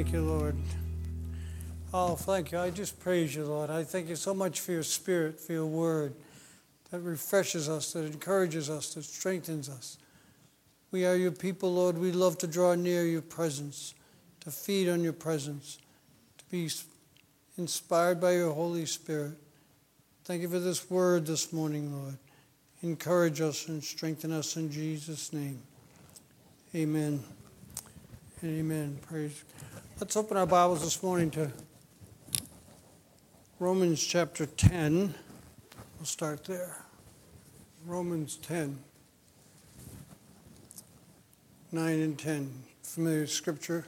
Thank you, Lord. Oh, thank you. I just praise you, Lord. I thank you so much for your spirit, for your word that refreshes us, that encourages us, that strengthens us. We are your people, Lord. We love to draw near your presence, to feed on your presence, to be inspired by your Holy Spirit. Thank you for this word this morning, Lord. Encourage us and strengthen us in Jesus' name. Amen. Amen. Praise. Let's open our Bibles this morning to Romans chapter 10. We'll start there. Romans 10. 9 and 10. Familiar scripture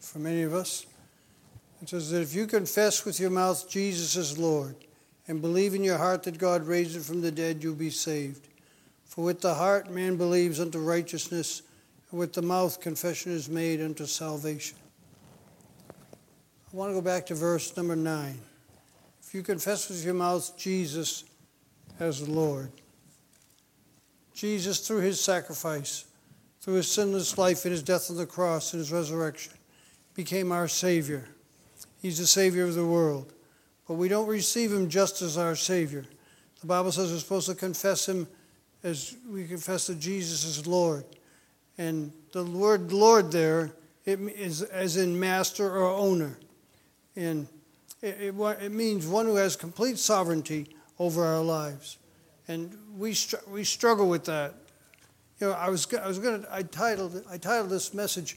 for many of us. It says that if you confess with your mouth Jesus is Lord and believe in your heart that God raised him from the dead, you'll be saved. For with the heart man believes unto righteousness, and with the mouth confession is made unto salvation. I want to go back to verse number 9. If you confess with your mouth Jesus as Lord, Jesus, through his sacrifice, through his sinless life and his death on the cross and his resurrection, became our Savior. He's the Savior of the world. But we don't receive him just as our Savior. The Bible says we're supposed to confess him as we confess that Jesus is Lord. And the word Lord there it is as in master or owner. And it, it, it means one who has complete sovereignty over our lives. And we, str- we struggle with that. You know, I was, I was going to, I titled, I titled this message,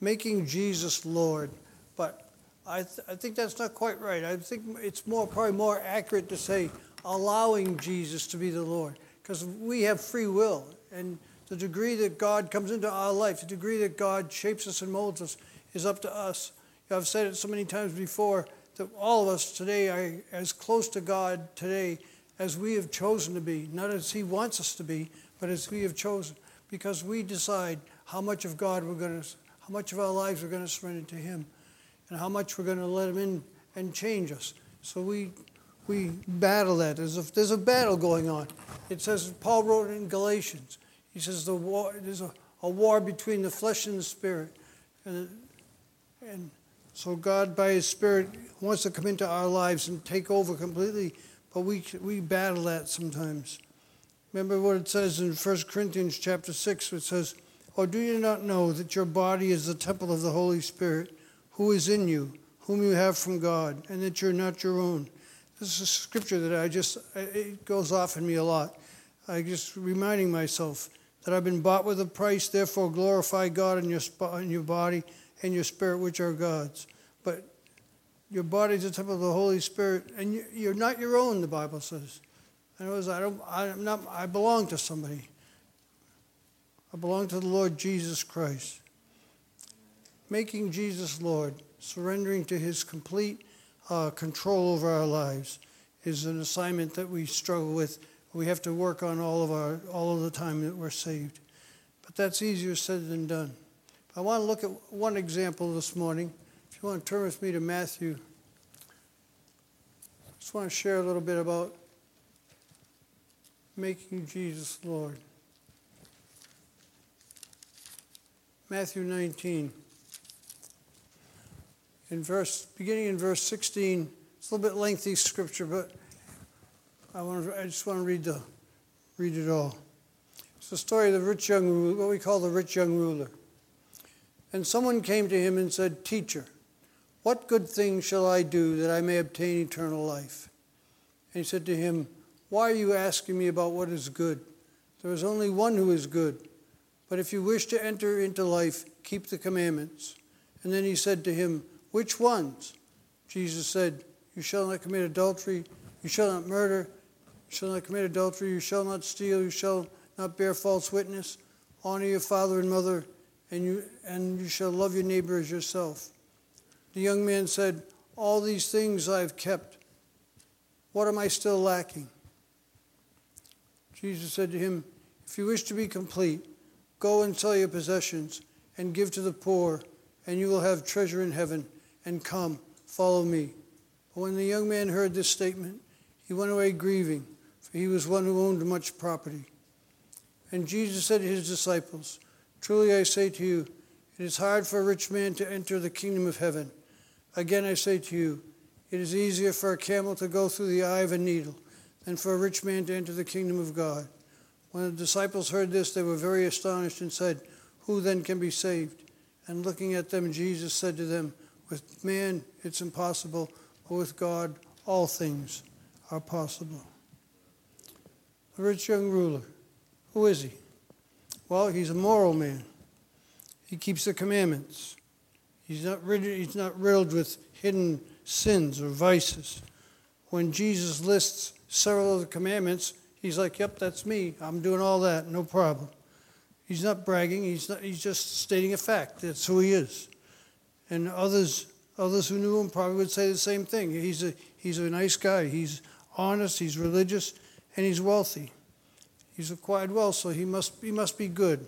Making Jesus Lord. But I, th- I think that's not quite right. I think it's more, probably more accurate to say allowing Jesus to be the Lord. Because we have free will. And the degree that God comes into our life, the degree that God shapes us and molds us, is up to us. I've said it so many times before that all of us today are as close to God today as we have chosen to be, not as He wants us to be, but as we have chosen, because we decide how much of God we're going to, how much of our lives we're going to surrender to Him, and how much we're going to let Him in and change us. So we we battle that. There's a, there's a battle going on. It says Paul wrote in Galatians. He says the war there's a, a war between the flesh and the spirit, and and so God by His Spirit wants to come into our lives and take over completely but we, we battle that sometimes. Remember what it says in 1 Corinthians chapter 6, it says, Or do you not know that your body is the temple of the Holy Spirit, who is in you, whom you have from God, and that you're not your own? This is a scripture that I just, it goes off in me a lot. I just reminding myself that I've been bought with a price, therefore glorify God in your, in your body and your spirit, which are God's. But your body is a temple of the Holy Spirit, and you're not your own. The Bible says. In other words, I don't. I'm not. I belong to somebody. I belong to the Lord Jesus Christ. Making Jesus Lord, surrendering to His complete uh, control over our lives, is an assignment that we struggle with. We have to work on all of our all of the time that we're saved. But that's easier said than done. I want to look at one example this morning. If you want to turn with me to Matthew, I just want to share a little bit about making Jesus Lord. Matthew 19. In verse, beginning in verse 16, it's a little bit lengthy scripture, but I, want to, I just want to read, the, read it all. It's the story of the rich young ruler, what we call the rich young ruler. And someone came to him and said, Teacher, what good thing shall I do that I may obtain eternal life? And he said to him, Why are you asking me about what is good? There is only one who is good. But if you wish to enter into life, keep the commandments. And then he said to him, Which ones? Jesus said, You shall not commit adultery, you shall not murder, you shall not commit adultery, you shall not steal, you shall not bear false witness, honor your father and mother, and you, and you shall love your neighbor as yourself. The young man said, All these things I've kept. What am I still lacking? Jesus said to him, If you wish to be complete, go and sell your possessions and give to the poor, and you will have treasure in heaven. And come, follow me. But when the young man heard this statement, he went away grieving, for he was one who owned much property. And Jesus said to his disciples, Truly I say to you, it is hard for a rich man to enter the kingdom of heaven. Again I say to you, it is easier for a camel to go through the eye of a needle than for a rich man to enter the kingdom of God. When the disciples heard this, they were very astonished and said, Who then can be saved? And looking at them, Jesus said to them, With man it's impossible, but with God all things are possible. The rich young ruler. Who is he? Well, he's a moral man. He keeps the commandments. He's not, riddled, he's not riddled with hidden sins or vices. When Jesus lists several of the commandments, he's like, Yep, that's me. I'm doing all that, no problem. He's not bragging, he's, not, he's just stating a fact. That's who he is. And others, others who knew him probably would say the same thing. He's a, he's a nice guy, he's honest, he's religious, and he's wealthy. He's acquired wealth, so he must, he must be good.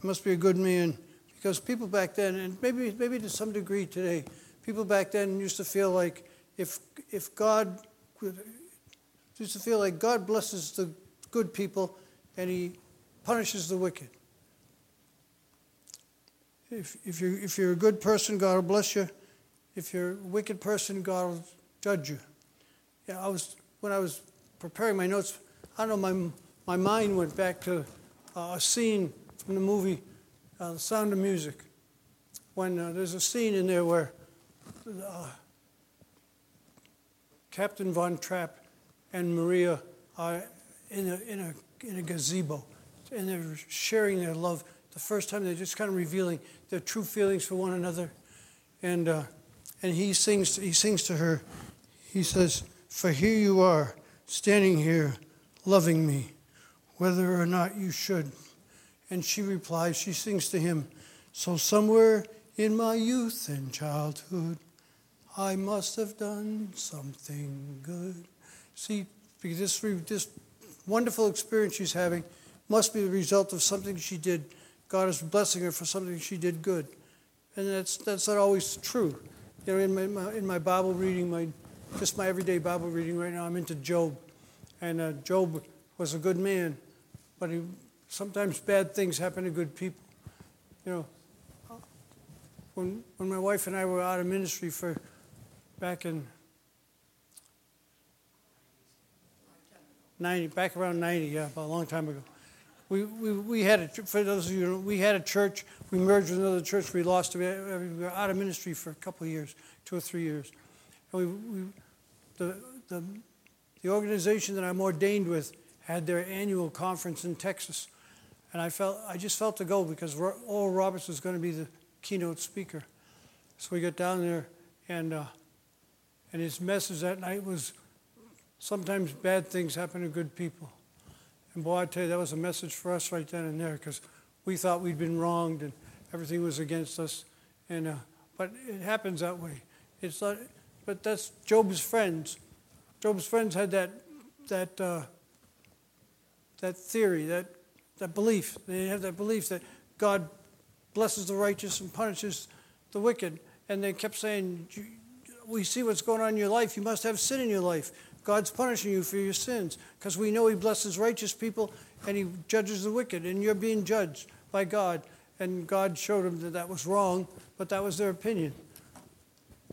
He must be a good man. Because people back then, and maybe, maybe to some degree today, people back then used to feel like if, if God used to feel like God blesses the good people and he punishes the wicked. If, if, you're, if you're a good person, God will bless you. If you're a wicked person, God will judge you. Yeah, I was, when I was preparing my notes, I don't know, my, my mind went back to uh, a scene from the movie uh, The Sound of Music. When uh, there's a scene in there where uh, Captain Von Trapp and Maria are in a, in, a, in a gazebo and they're sharing their love. The first time they're just kind of revealing their true feelings for one another. And, uh, and he, sings, he sings to her, he says, For here you are, standing here, loving me whether or not you should. And she replies, she sings to him, So somewhere in my youth and childhood, I must have done something good. See, this, this wonderful experience she's having must be the result of something she did. God is blessing her for something she did good. And that's, that's not always true. You know, in my, my in my Bible reading, my, just my everyday Bible reading right now, I'm into Job. And uh, Job was a good man but sometimes bad things happen to good people. You know, when, when my wife and I were out of ministry for back in 90, back around 90, yeah, about a long time ago. We, we, we had a, for those of you know, we had a church, we merged with another church, we lost, we were out of ministry for a couple of years, two or three years. And we, we the, the, the organization that I'm ordained with had their annual conference in Texas. And I felt I just felt to go because Oral Roberts was going to be the keynote speaker. So we got down there, and uh, and his message that night was, sometimes bad things happen to good people. And boy, I tell you, that was a message for us right then and there because we thought we'd been wronged and everything was against us. And uh, but it happens that way. It's not, but that's Job's friends. Job's friends had that that. Uh, that theory, that, that belief. They have that belief that God blesses the righteous and punishes the wicked. And they kept saying, We see what's going on in your life. You must have sin in your life. God's punishing you for your sins because we know He blesses righteous people and He judges the wicked, and you're being judged by God. And God showed them that that was wrong, but that was their opinion.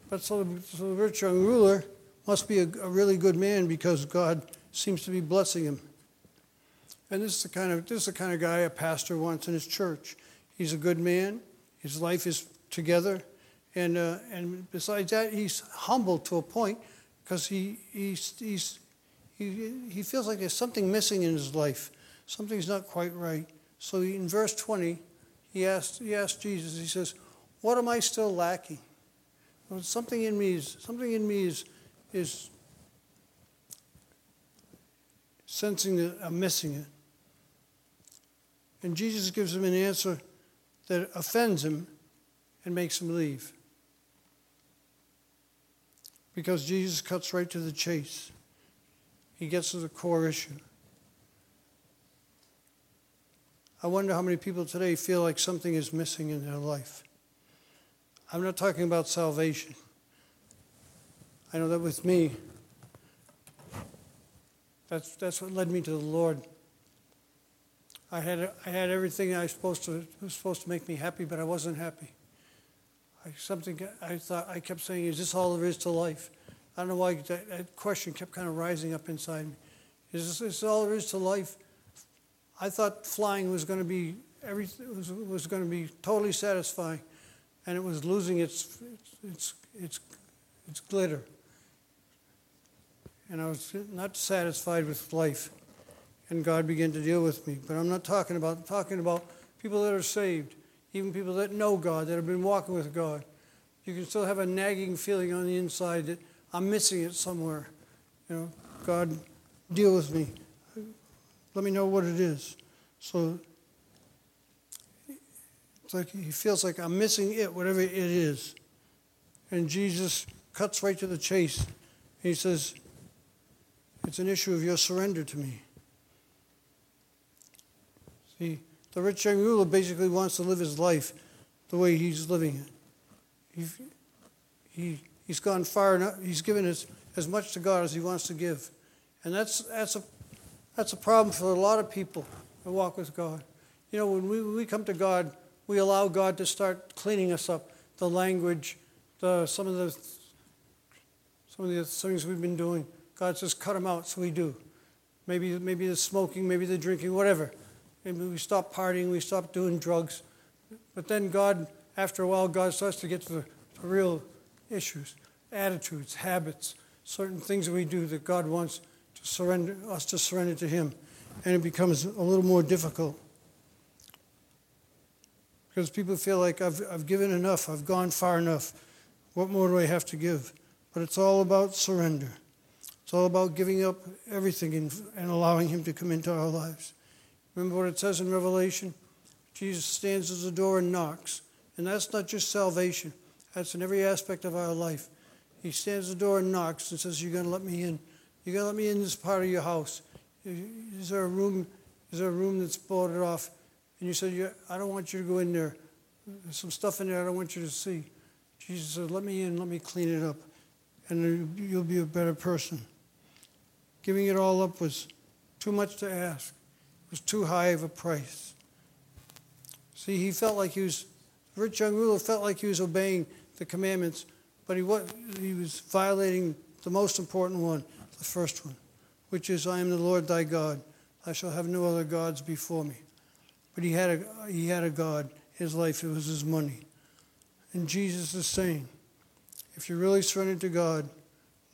But so the, so the rich young ruler must be a, a really good man because God seems to be blessing him. And this is the kind of this is the kind of guy a pastor wants in his church. He's a good man. His life is together, and uh, and besides that, he's humble to a point because he he's, he's he he feels like there's something missing in his life. Something's not quite right. So in verse 20, he asked he asked Jesus. He says, "What am I still lacking? Well, something in me is something in me is is." Sensing that I'm missing it. And Jesus gives him an answer that offends him and makes him leave. because Jesus cuts right to the chase. He gets to the core issue. I wonder how many people today feel like something is missing in their life. I'm not talking about salvation. I know that with me, that's, that's what led me to the Lord. I had, I had everything I was supposed to was supposed to make me happy, but I wasn't happy. I, something I thought I kept saying, "Is this all there is to life?" I don't know why that, that question kept kind of rising up inside me. Is this, is this all there is to life? I thought flying was going to be everything was, was going to be totally satisfying, and it was losing its its its its glitter. And I was not satisfied with life, and God began to deal with me. But I'm not talking about I'm talking about people that are saved, even people that know God, that have been walking with God. You can still have a nagging feeling on the inside that I'm missing it somewhere. You know, God, deal with me. Let me know what it is. So it's like he feels like I'm missing it, whatever it is. And Jesus cuts right to the chase. He says, It's an issue of your surrender to me. See, the rich young ruler basically wants to live his life the way he's living it. He, he, he's gone far enough, he's given as, as much to God as he wants to give. And that's, that's a that's a problem for a lot of people that walk with God. You know, when we, when we come to God, we allow God to start cleaning us up. The language, the, some of the some of the things we've been doing. God says, cut them out, so we do. Maybe, maybe the smoking, maybe the drinking, whatever. Maybe we stop partying, we stop doing drugs. But then God, after a while, God starts to get to the, the real issues, attitudes, habits, certain things that we do that God wants to surrender us to surrender to Him, and it becomes a little more difficult because people feel like I've I've given enough, I've gone far enough. What more do I have to give? But it's all about surrender. It's all about giving up everything and, and allowing Him to come into our lives. Remember what it says in Revelation? Jesus stands at the door and knocks. And that's not just salvation, that's in every aspect of our life. He stands at the door and knocks and says, You're going to let me in. You're going to let me in this part of your house. Is there a room? Is there a room that's boarded off? And you said, I don't want you to go in there. There's some stuff in there I don't want you to see. Jesus said, Let me in, let me clean it up, and you'll be a better person. Giving it all up was too much to ask, was too high of a price. See, he felt like he was, rich young ruler felt like he was obeying the commandments, but he was, he was violating the most important one the first one, which is, I am the Lord thy God. I shall have no other gods before me. But he had a, he had a God. His life, it was his money. And Jesus is saying, if you really surrender to God,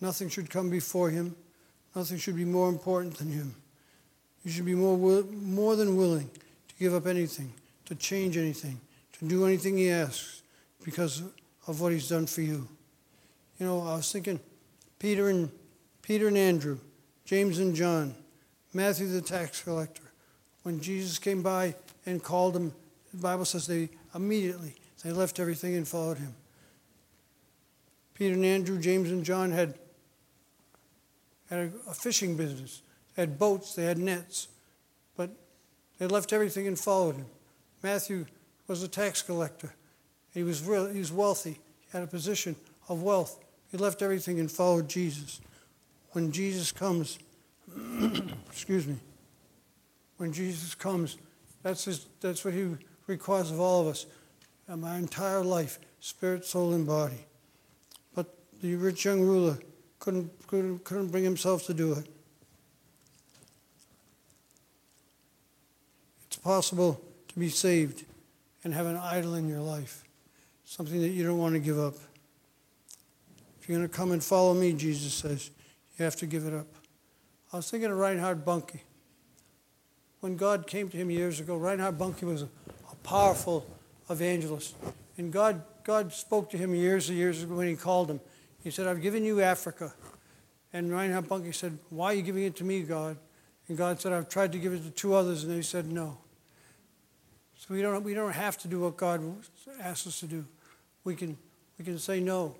nothing should come before him. Nothing should be more important than him. You should be more, more than willing to give up anything, to change anything, to do anything he asks because of what he's done for you. You know, I was thinking, Peter and Peter and Andrew, James and John, Matthew the tax collector. When Jesus came by and called them, the Bible says they immediately they left everything and followed him. Peter and Andrew, James and John had, had a, a fishing business. Had boats, they had nets, but they left everything and followed him. Matthew was a tax collector. He was, real, he was wealthy. He had a position of wealth. He left everything and followed Jesus when Jesus comes, excuse me, when Jesus comes, that's, his, that's what he requires of all of us, and my entire life, spirit, soul, and body. But the rich young ruler couldn't, couldn't, couldn't bring himself to do it. Possible to be saved and have an idol in your life, something that you don't want to give up. If you're going to come and follow me, Jesus says, you have to give it up. I was thinking of Reinhard Bonnke. When God came to him years ago, Reinhard Bonnke was a, a powerful evangelist. And God, God spoke to him years and years ago when he called him. He said, I've given you Africa. And Reinhard Bonnke said, Why are you giving it to me, God? And God said, I've tried to give it to two others, and they said no. So we don't, we don't have to do what God asks us to do. We can, we can say no.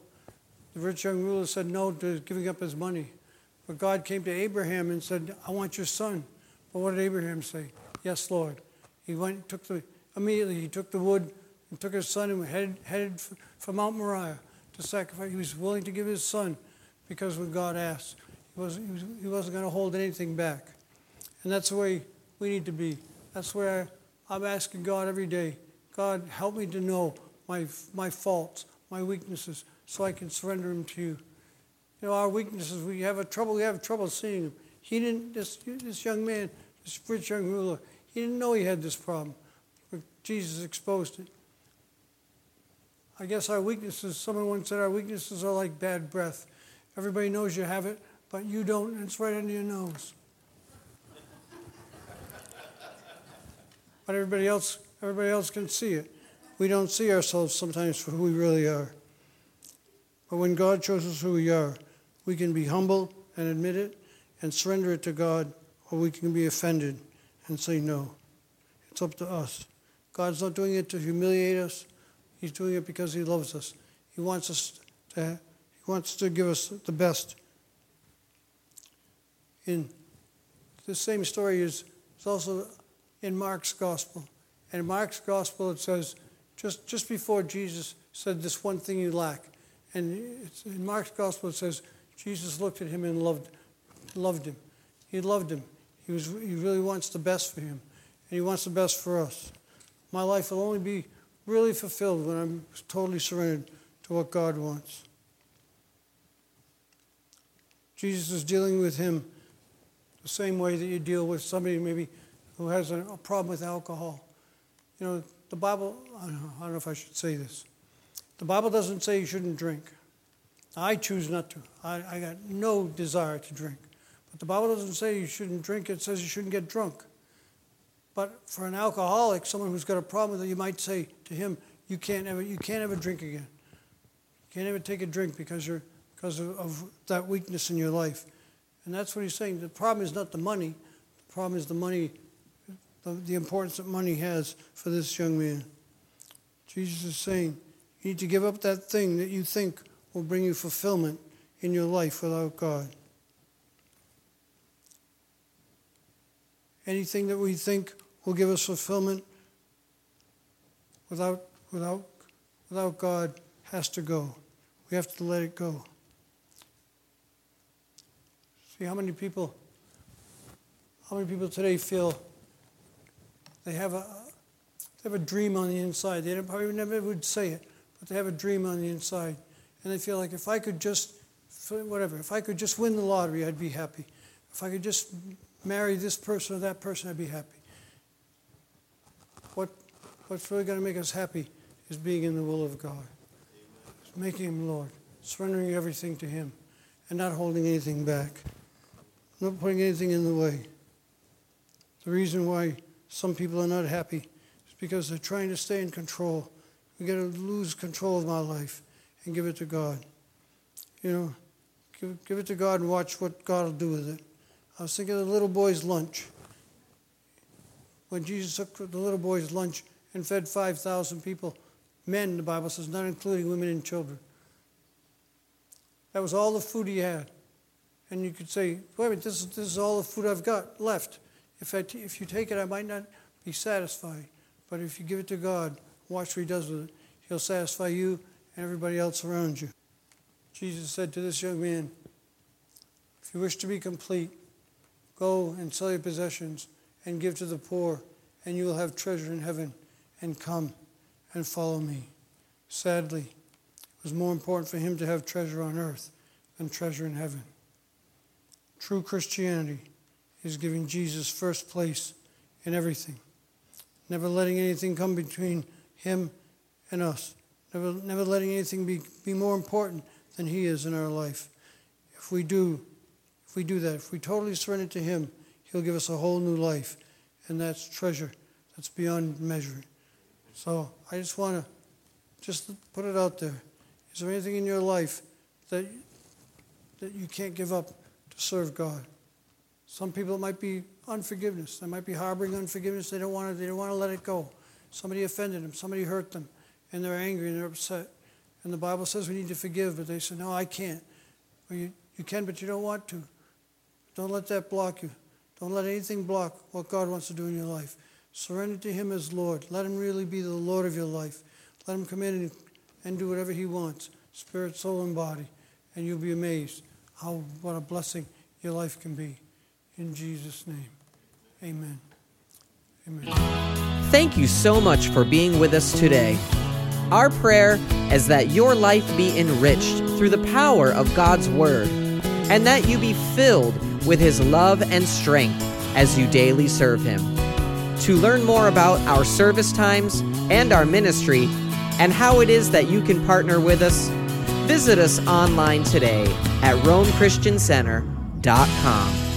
The rich young ruler said no to giving up his money. But God came to Abraham and said, I want your son. But what did Abraham say? Yes, Lord. He went, took the, immediately he took the wood and took his son and headed, headed for Mount Moriah to sacrifice. He was willing to give his son because when God asked, he wasn't, he, was, he wasn't going to hold anything back. And that's the way we need to be. That's where I'm asking God every day God, help me to know my, my faults, my weaknesses, so I can surrender them to you. You know, our weaknesses, we have a trouble, we have trouble seeing them. He didn't, this, this young man, this rich young ruler, he didn't know he had this problem. But Jesus exposed it. I guess our weaknesses, someone once said our weaknesses are like bad breath. Everybody knows you have it, but you don't, and it's right under your nose. But everybody else, everybody else can see it. We don't see ourselves sometimes for who we really are. But when God shows us who we are, we can be humble and admit it and surrender it to God, or we can be offended and say no. It's up to us. God's not doing it to humiliate us. He's doing it because he loves us. He wants us to he wants to give us the best. In the same story is, is also in Mark's gospel. And in Mark's gospel it says, just, just before Jesus said this one thing you lack. And in Mark's gospel it says, Jesus looked at him and loved, loved him. He loved him. He, was, he really wants the best for him. And he wants the best for us. My life will only be really fulfilled when I'm totally surrendered to what God wants. Jesus is dealing with him the same way that you deal with somebody maybe who has a, problem with alcohol. You know, the Bible, I don't, know, I don't know if I should say this. The Bible doesn't say you shouldn't drink. I choose not to. I, I got no desire to drink. But the Bible doesn't say you shouldn't drink, it says you shouldn't get drunk. But for an alcoholic, someone who's got a problem with it, you might say to him, you can't ever, you can't ever drink again. You can't ever take a drink because you're because of, of that weakness in your life. And that's what he's saying. The problem is not the money. The problem is the money, the, the importance that money has for this young man. Jesus is saying, you need to give up that thing that you think will bring you fulfillment in your life without God. Anything that we think will give us fulfillment without, without, without God has to go. We have to let it go. See how many people how many people today feel they have a they have a dream on the inside. They probably never would say it, but they have a dream on the inside. And they feel like if I could just whatever, if I could just win the lottery, I'd be happy. If I could just marry this person or that person, I'd be happy. What what's really going to make us happy is being in the will of God. Making him Lord, surrendering everything to him and not holding anything back not putting anything in the way. The reason why some people are not happy is because they're trying to stay in control. We got to lose control of my life and give it to God. You know, give, give it to God and watch what God will do with it. I was thinking of the little boy's lunch. When Jesus took the little boy's lunch and fed 5,000 people, men, the Bible says, not including women and children. That was all the food he had and you could say, wait a minute, this is, this is all the food I've got left. If, I t- if you take it, I might not be satisfied. But if you give it to God, watch what He does with it. He'll satisfy you and everybody else around you. Jesus said to this young man, If you wish to be complete, go and sell your possessions and give to the poor, and you will have treasure in heaven. And come and follow me. Sadly, it was more important for him to have treasure on earth than treasure in heaven. True Christianity is giving Jesus first place in everything, never letting anything come between him and us, never, never letting anything be, be more important than he is in our life. If we do, if we do that, if we totally surrender to him, he'll give us a whole new life, and that's treasure that's beyond measure. So I just want to just put it out there. Is there anything in your life that that you can't give up to serve God. Some people it might be unforgiveness. They might be harboring unforgiveness. They don't want to. They don't want to let it go. Somebody offended them. Somebody hurt them, and they're angry and they're upset. And the Bible says we need to forgive, but they say, no, I can't. Well, you, you can, but you don't want to. Don't let that block you. Don't let anything block what God wants to do in your life. Surrender to Him as Lord. Let Him really be the Lord of your life. Let Him come in and, and do whatever He wants, spirit, soul, and body. And you'll be amazed how what a blessing your life can be. In Jesus' name. Amen. Amen. Thank you so much for being with us today. Our prayer is that your life be enriched through the power of God's Word and that you be filled with His love and strength as you daily serve Him. To learn more about our service times and our ministry and how it is that you can partner with us, visit us online today at RomeChristianCenter.com.